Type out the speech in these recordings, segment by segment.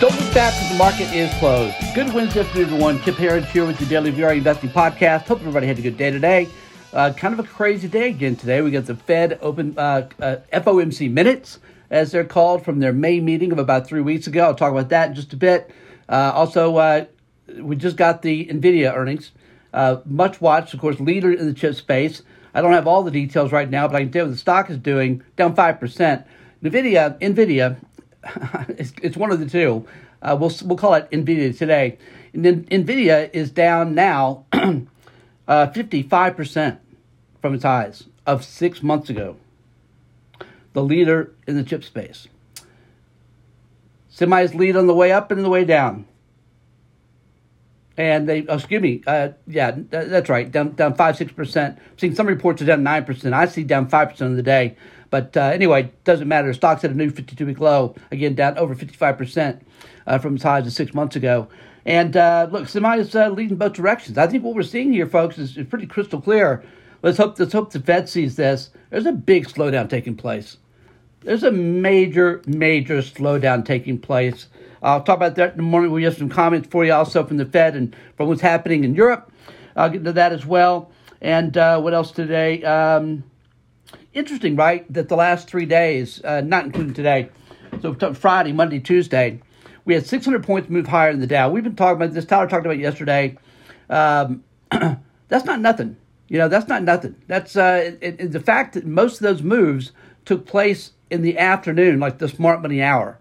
Don't look back because the market is closed. Good Wednesday afternoon, everyone. Kip Herriage here with your daily VRA investing podcast. Hope everybody had a good day today. Uh, kind of a crazy day again today. We got the Fed open uh, uh, FOMC minutes, as they're called, from their May meeting of about three weeks ago. I'll talk about that in just a bit. Uh, also, uh, we just got the Nvidia earnings. Uh, much watched, of course, leader in the chip space. I don't have all the details right now, but I can tell you the stock is doing, down five percent. Nvidia, Nvidia it's, it's one of the two. Uh, we'll we'll call it Nvidia today. And then Nvidia is down now, uh, fifty five percent from its highs of six months ago. The leader in the chip space. Semis lead on the way up and the way down. And they, oh, excuse me, uh, yeah, that's right, down down five six percent. Seeing some reports are down nine percent. I see down five percent of the day. But uh, anyway, doesn't matter. Stocks at a new 52 week low, again, down over 55% uh, from its highs of six months ago. And uh, look, semi is uh, leading both directions. I think what we're seeing here, folks, is, is pretty crystal clear. Let's hope, let's hope the Fed sees this. There's a big slowdown taking place. There's a major, major slowdown taking place. I'll talk about that in the morning. We have some comments for you also from the Fed and from what's happening in Europe. I'll get into that as well. And uh, what else today? Um, interesting, right? That the last three days, uh, not including today, so Friday, Monday, Tuesday, we had 600 points move higher in the Dow. We've been talking about this. Tyler talked about yesterday. Um, that's not nothing. You know, that's not nothing. That's uh, it, it, the fact that most of those moves took place in the afternoon, like the smart money hour.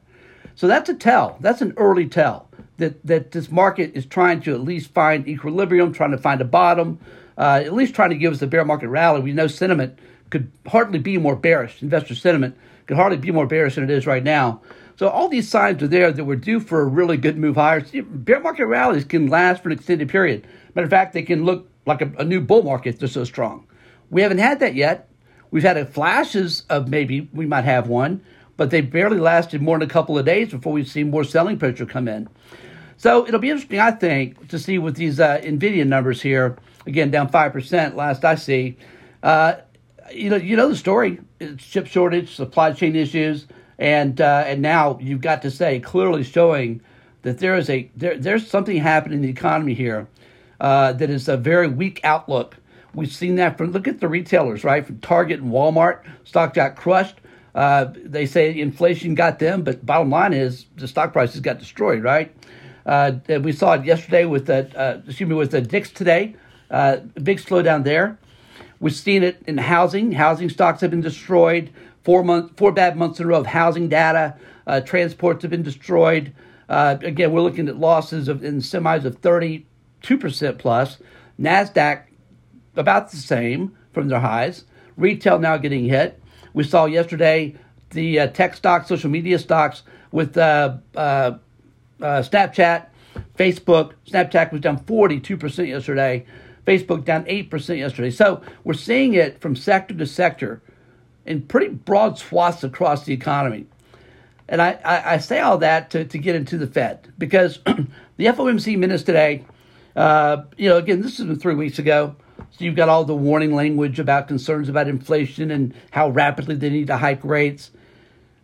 So that's a tell. That's an early tell that that this market is trying to at least find equilibrium, trying to find a bottom, uh, at least trying to give us a bear market rally. We know sentiment could hardly be more bearish. Investor sentiment could hardly be more bearish than it is right now. So all these signs are there that we're due for a really good move higher. Bear market rallies can last for an extended period. Matter of fact, they can look like a, a new bull market. They're so strong. We haven't had that yet. We've had flashes of maybe we might have one, but they barely lasted more than a couple of days before we've seen more selling pressure come in. So it'll be interesting, I think, to see with these uh, Nvidia numbers here. Again, down five percent last I see. Uh, you know, you know the story. It's chip shortage, supply chain issues, and uh, and now you've got to say clearly showing that there is a there, there's something happening in the economy here uh, that is a very weak outlook. We've seen that from look at the retailers, right? From Target and Walmart, stock got crushed. Uh, they say inflation got them, but bottom line is the stock prices got destroyed, right? Uh, we saw it yesterday with the uh, excuse me with the Dix today. Uh, big slowdown there. We've seen it in housing. Housing stocks have been destroyed. Four months, four bad months in a row of housing data. Uh, transports have been destroyed. Uh, again, we're looking at losses of in semis of 32% plus. Nasdaq about the same from their highs. Retail now getting hit. We saw yesterday the uh, tech stocks, social media stocks with uh, uh, uh, Snapchat, Facebook. Snapchat was down 42% yesterday. Facebook down 8% yesterday. So we're seeing it from sector to sector in pretty broad swaths across the economy. And I, I, I say all that to, to get into the Fed because the FOMC minutes today, uh, you know, again, this is three weeks ago. So you've got all the warning language about concerns about inflation and how rapidly they need to hike rates.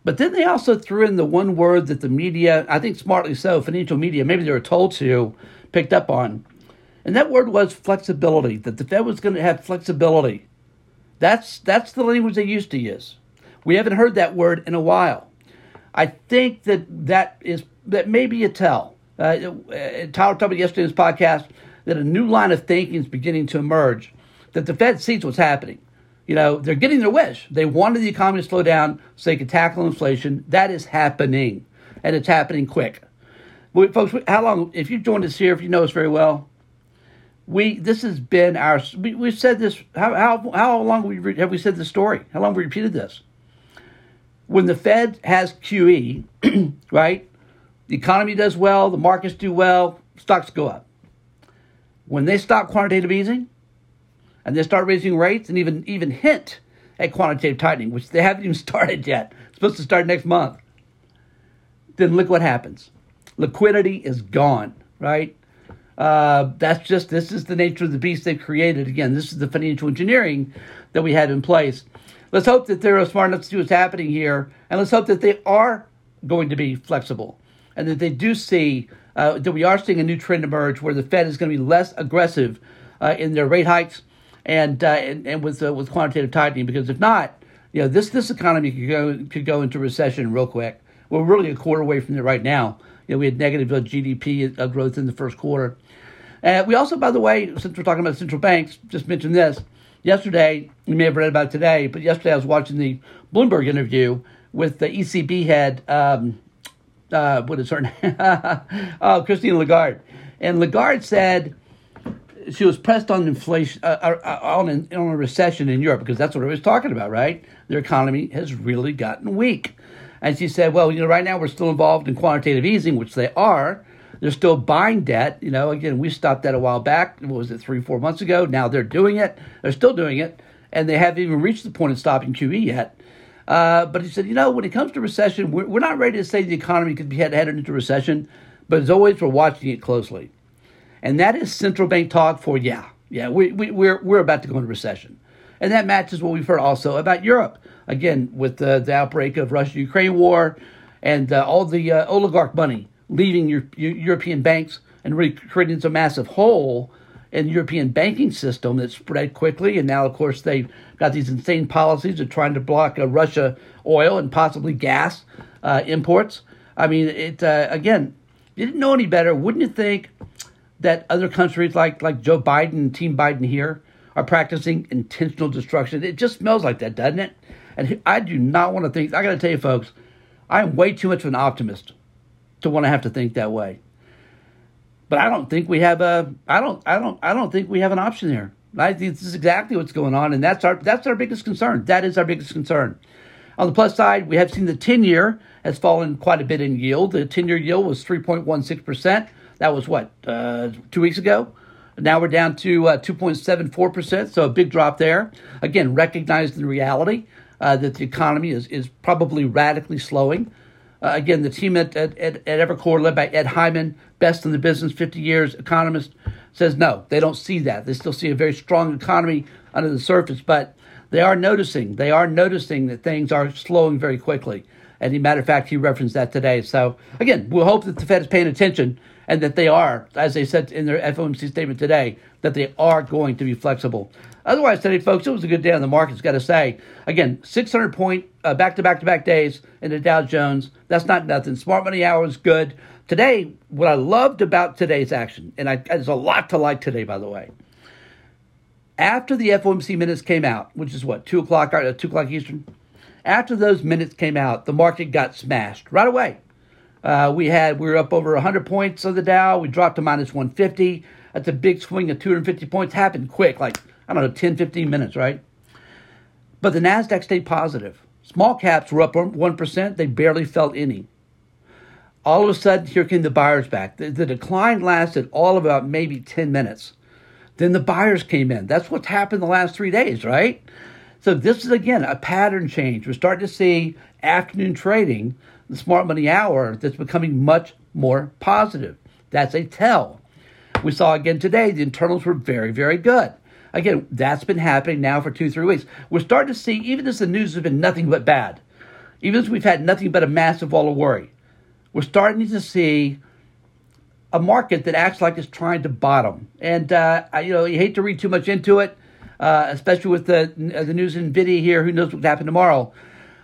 But then they also threw in the one word that the media, I think smartly so, financial media, maybe they were told to, picked up on. And that word was flexibility, that the Fed was going to have flexibility. That's, that's the language they used to use. We haven't heard that word in a while. I think that that is that may be a tell. Uh, uh, Tyler talked about yesterday in his podcast that a new line of thinking is beginning to emerge. That the Fed sees what's happening. You know, they're getting their wish. They wanted the economy to slow down so they could tackle inflation. That is happening, and it's happening quick. folks, how long? If you've joined us here, if you know us very well, we this has been our we, we've said this how how how long we have we said this story? How long have we repeated this? When the fed has qe right? The economy does well the markets do well stocks go up. When they stop quantitative easing and they start raising rates and even even hint at quantitative tightening which they haven't even started yet it's supposed to start next month then look what happens. Liquidity is gone right uh, that's just this is the nature of the beast they've created. Again, this is the financial engineering that we had in place. Let's hope that they're smart enough to see what's happening here, and let's hope that they are going to be flexible. and that they do see uh, that we are seeing a new trend emerge where the Fed is going to be less aggressive uh, in their rate hikes and uh, and, and with uh, with quantitative tightening. Because if not, you know this this economy could go could go into recession real quick. We're really a quarter away from it right now. You know, we had negative uh, GDP uh, growth in the first quarter. Uh, we also, by the way, since we're talking about central banks, just mentioned this. Yesterday, you may have read about today, but yesterday I was watching the Bloomberg interview with the ECB head, um, uh, what is her name? oh, Christine Lagarde. And Lagarde said she was pressed on inflation, uh, uh, on, on a recession in Europe, because that's what I was talking about, right? Their economy has really gotten weak. And she said, well, you know, right now we're still involved in quantitative easing, which they are. They're still buying debt. You know, again, we stopped that a while back. What was it, three, four months ago? Now they're doing it. They're still doing it. And they haven't even reached the point of stopping QE yet. Uh, but he said, you know, when it comes to recession, we're, we're not ready to say the economy could be headed into recession, but as always, we're watching it closely. And that is central bank talk for, yeah, yeah, we, we, we're, we're about to go into recession. And that matches what we've heard also about Europe. Again, with the, the outbreak of Russia Ukraine war and uh, all the uh, oligarch money leaving your, your European banks and really creating some massive hole in the European banking system that spread quickly. And now, of course, they've got these insane policies of trying to block uh, Russia oil and possibly gas uh, imports. I mean, it uh, again, you didn't know any better. Wouldn't you think that other countries like like Joe Biden and Team Biden here are practicing intentional destruction? It just smells like that, doesn't it? And I do not want to think. I got to tell you, folks, I am way too much of an optimist to want to have to think that way. But I don't think we have a. I don't. I don't. I don't think we have an option here. I think this is exactly what's going on, and that's our. That's our biggest concern. That is our biggest concern. On the plus side, we have seen the ten-year has fallen quite a bit in yield. The ten-year yield was three point one six percent. That was what uh, two weeks ago. Now we're down to uh, 2.74%, so a big drop there. Again, recognizing the reality uh, that the economy is, is probably radically slowing. Uh, again, the team at, at, at Evercore, led by Ed Hyman, best in the business, 50 years economist, says no, they don't see that. They still see a very strong economy under the surface, but they are noticing, they are noticing that things are slowing very quickly. And matter of fact, he referenced that today. So again, we'll hope that the Fed is paying attention and that they are, as they said in their FOMC statement today, that they are going to be flexible. Otherwise, today, folks, it was a good day on the markets, got to say. Again, 600 point back to back to back days in the Dow Jones. That's not nothing. Smart money hour is good. Today, what I loved about today's action, and I, there's a lot to like today, by the way. After the FOMC minutes came out, which is what, 2 o'clock, uh, 2 o'clock Eastern? After those minutes came out, the market got smashed right away. Uh, we had we were up over 100 points of the Dow. We dropped to minus 150. That's a big swing of 250 points. Happened quick, like I don't know, 10, 15 minutes, right? But the Nasdaq stayed positive. Small caps were up one percent. They barely felt any. All of a sudden, here came the buyers back. The, the decline lasted all about maybe 10 minutes. Then the buyers came in. That's what's happened the last three days, right? So this is again a pattern change. We're starting to see afternoon trading the smart money hour that's becoming much more positive. That's a tell. We saw again today the internals were very, very good. Again, that's been happening now for two, three weeks. We're starting to see, even as the news has been nothing but bad, even as we've had nothing but a massive wall of worry, we're starting to see a market that acts like it's trying to bottom. And uh, I, you know, you hate to read too much into it, uh, especially with the the news in Nvidia here. Who knows what happen tomorrow?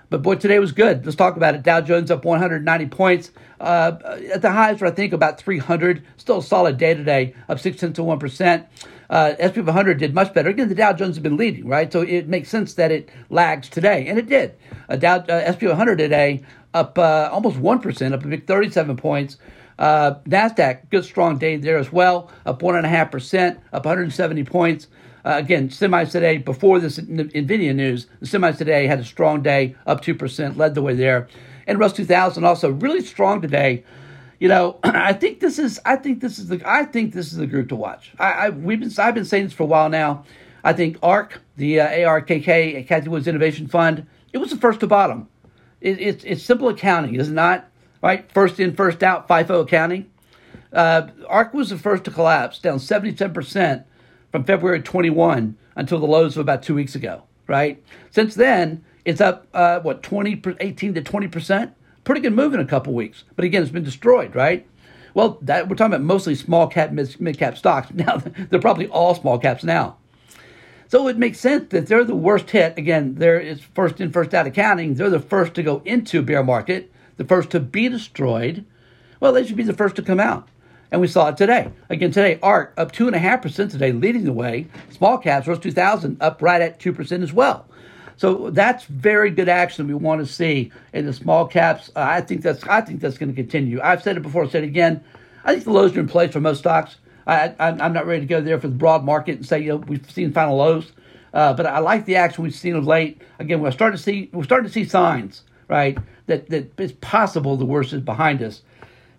But boy, today was good. Let's talk about it. Dow Jones up 190 points. Uh, at the highs, for I think about 300. Still a solid day today, up six tenths of one percent. Uh, SP 500 did much better. Again, the Dow Jones has been leading, right? So it makes sense that it lags today, and it did. Uh, Dow uh, SP 100 today up uh, almost one percent, up a big 37 points. Uh, Nasdaq, good strong day there as well, up one and a half percent, up 170 points. Uh, again, semis today, before this NVIDIA news, the semis today had a strong day, up 2%, led the way there. And Russ 2000 also really strong today. You know, I think this is, I think this is the, I think this is the group to watch. I, I we've been, I've been saying this for a while now. I think ARK, the uh, ARKK, Cathie Woods Innovation Fund, it was the first to bottom. It, it's, it's simple accounting, is it not? Right? First in, first out, FIFO accounting. Uh, ARK was the first to collapse, down 77% from February 21 until the lows of about two weeks ago, right? Since then, it's up, uh, what, 20, 18 to 20% pretty good move in a couple weeks, but again, it's been destroyed, right? Well, that we're talking about mostly small cap, mid cap stocks. Now they're probably all small caps now. So it makes sense that they're the worst hit. Again, there is first in, first out accounting. They're the first to go into bear market, the first to be destroyed. Well, they should be the first to come out. And we saw it today. Again, today, ARK up 2.5% today, leading the way. Small caps, Rose 2000, up right at 2% as well. So that's very good action we want to see in the small caps. Uh, I think that's I think that's going to continue. I've said it before, I've said it again. I think the lows are in place for most stocks. I, am not ready to go there for the broad market and say you know we've seen final lows, uh, but I like the action we've seen of late. Again, we're starting to see we're starting to see signs, right, that that it's possible the worst is behind us,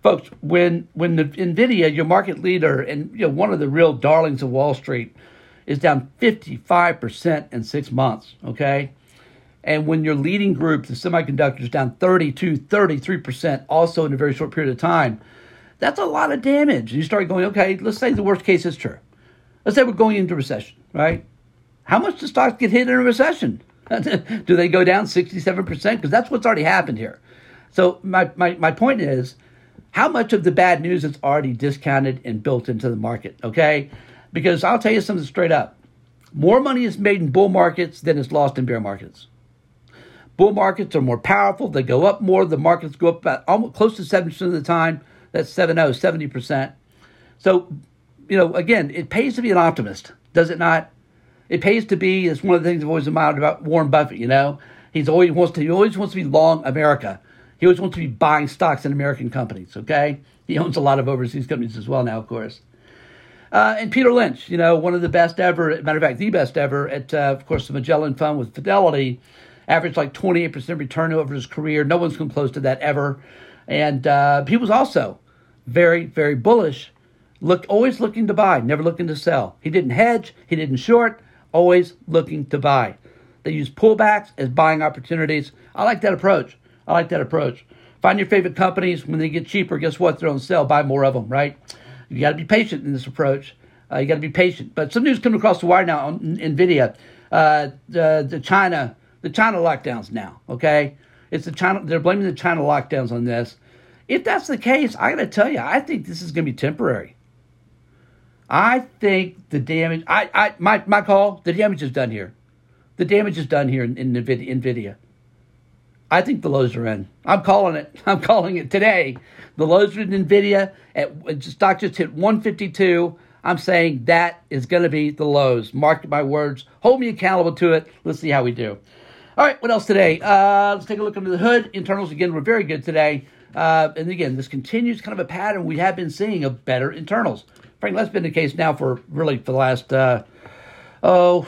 folks. When when the Nvidia, your market leader and you know one of the real darlings of Wall Street, is down 55% in six months, okay? And when your leading group, the semiconductors, down 32, 33%, also in a very short period of time, that's a lot of damage. You start going, okay, let's say the worst case is true. Let's say we're going into recession, right? How much do stocks get hit in a recession? do they go down 67%? Because that's what's already happened here. So my, my, my point is, how much of the bad news is already discounted and built into the market, okay? Because I'll tell you something straight up. More money is made in bull markets than is lost in bear markets. Bull markets are more powerful. They go up more. The markets go up about almost close to 70% of the time. That's 70, 70%. So, you know, again, it pays to be an optimist, does it not? It pays to be, it's one of the things I've always admired about Warren Buffett, you know? He's always wants to he always wants to be long America. He always wants to be buying stocks in American companies, okay? He owns a lot of overseas companies as well now, of course. Uh, and Peter Lynch, you know, one of the best ever, matter of fact, the best ever at, uh, of course, the Magellan Fund with Fidelity, averaged like 28% return over his career. No one's come close to that ever. And uh, he was also very, very bullish, look, always looking to buy, never looking to sell. He didn't hedge, he didn't short, always looking to buy. They use pullbacks as buying opportunities. I like that approach. I like that approach. Find your favorite companies. When they get cheaper, guess what? They're on sale. Buy more of them, right? You got to be patient in this approach. Uh, you got to be patient. But some news coming across the wire now on Nvidia. Uh, the, the China the China lockdowns now. Okay, it's the China. They're blaming the China lockdowns on this. If that's the case, I got to tell you, I think this is going to be temporary. I think the damage. I, I my my call. The damage is done here. The damage is done here in, in Nvidia. Nvidia. I think the lows are in. I'm calling it. I'm calling it today. The lows in Nvidia. At stock just hit 152. I'm saying that is going to be the lows. Mark my words. Hold me accountable to it. Let's see how we do. All right, what else today? Uh, let's take a look under the hood. Internals again were very good today. Uh, and again, this continues kind of a pattern we have been seeing of better internals. Frankly, that's been the case now for really for the last uh, oh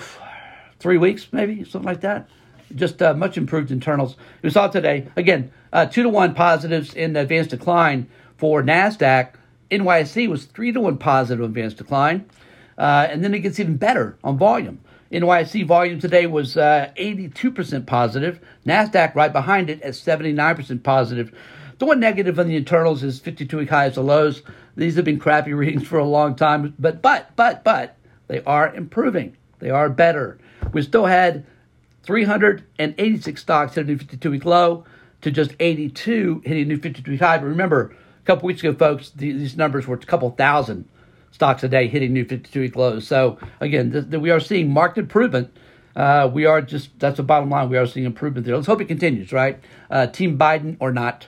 three weeks, maybe something like that. Just uh, much improved internals. We saw today again uh, two to one positives in advanced decline for Nasdaq. NYSE was three to one positive advanced decline, uh, and then it gets even better on volume. NYSE volume today was uh, 82% positive. NASDAQ right behind it at 79% positive. The one negative on the internals is 52 week highs and lows. These have been crappy readings for a long time, but, but, but, but, they are improving. They are better. We still had 386 stocks hit a new 52 week low to just 82 hitting a new 52 week high. But remember, a couple weeks ago, folks, these numbers were a couple thousand stocks a day hitting new 52 week lows. So again, th- th- we are seeing marked improvement. Uh, we are just that's the bottom line. We are seeing improvement there. Let's hope it continues, right? Uh, Team Biden or not.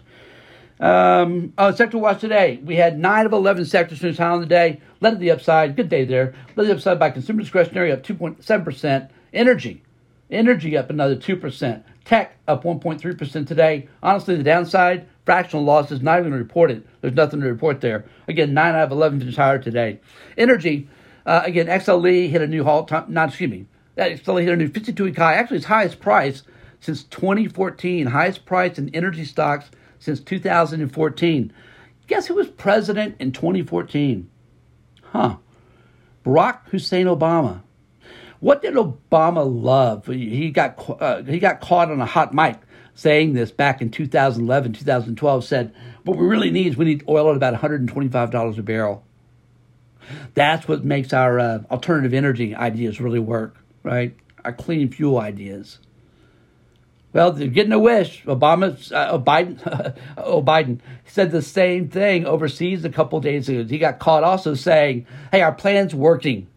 Um, oh, sector watch today. We had nine of eleven sectors finish high on the day. Led to the upside. Good day there. Led to the upside by consumer discretionary up two point seven percent. Energy, energy up another two percent. Tech up 1.3% today. Honestly, the downside, fractional losses, not even reported. There's nothing to report there. Again, 9 out of 11 finished higher today. Energy, uh, again, XLE hit a new halt, time, not, excuse me, that XLE hit a new 52 week high, actually its highest price since 2014, highest price in energy stocks since 2014. Guess who was president in 2014? Huh. Barack Hussein Obama. What did Obama love? He got uh, he got caught on a hot mic saying this back in 2011, 2012. Said what we really need is we need oil at about 125 dollars a barrel. That's what makes our uh, alternative energy ideas really work, right? Our clean fuel ideas. Well, they're getting a wish. Obama, uh, oh, Biden, oh, Biden said the same thing overseas a couple days ago. He got caught also saying, hey, our plan's working.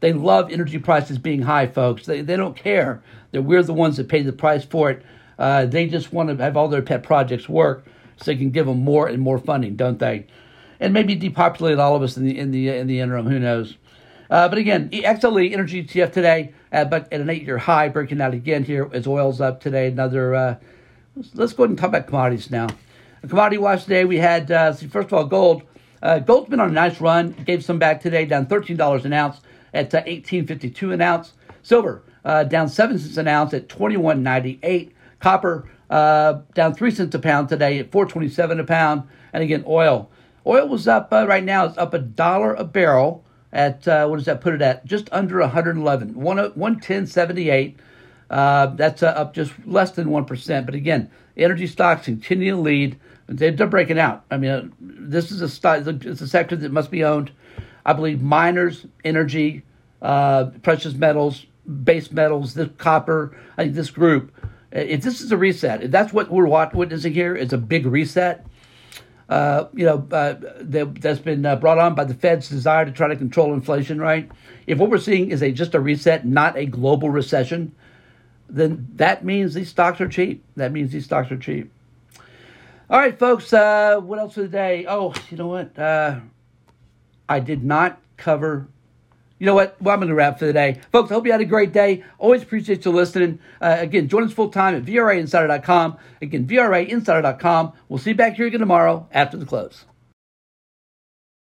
They love energy prices being high, folks. They, they don't care that we're the ones that pay the price for it. Uh, they just want to have all their pet projects work so they can give them more and more funding, don't they? And maybe depopulate all of us in the in the in the interim. Who knows? Uh, but again, XLE Energy ETF today at, but at an eight-year high, breaking out again here as oil's up today. Another. Uh, let's, go ahead and talk about commodities now. Commodity watch today, we had uh, first of all gold. Uh, gold's been on a nice run. Gave some back today, down thirteen dollars an ounce at uh, eighteen fifty-two an ounce. Silver uh, down seven cents an ounce at twenty-one ninety-eight. Copper down three cents a pound today at four twenty-seven a pound. And again, oil. Oil was up right now. It's up a dollar a barrel at uh, what does that put it at? Just under 111, 110.78. Uh, that's uh, up just less than 1%. But again, energy stocks continue to lead. They're breaking out. I mean, uh, this is a stock, it's a sector that must be owned. I believe miners, energy, uh, precious metals, base metals, this copper, I think this group, if this is a reset, if that's what we're witnessing here, is a big reset uh, you know, uh, that, has been uh, brought on by the Fed's desire to try to control inflation, right? If what we're seeing is a just a reset, not a global recession, then that means these stocks are cheap. That means these stocks are cheap. All right, folks. Uh, what else for the day? Oh, you know what? I did not cover you know what? Well, I'm going to wrap for the day. Folks, I hope you had a great day. Always appreciate you listening. Uh, again, join us full time at VRAinsider.com. Again, VRAinsider.com. We'll see you back here again tomorrow after the close.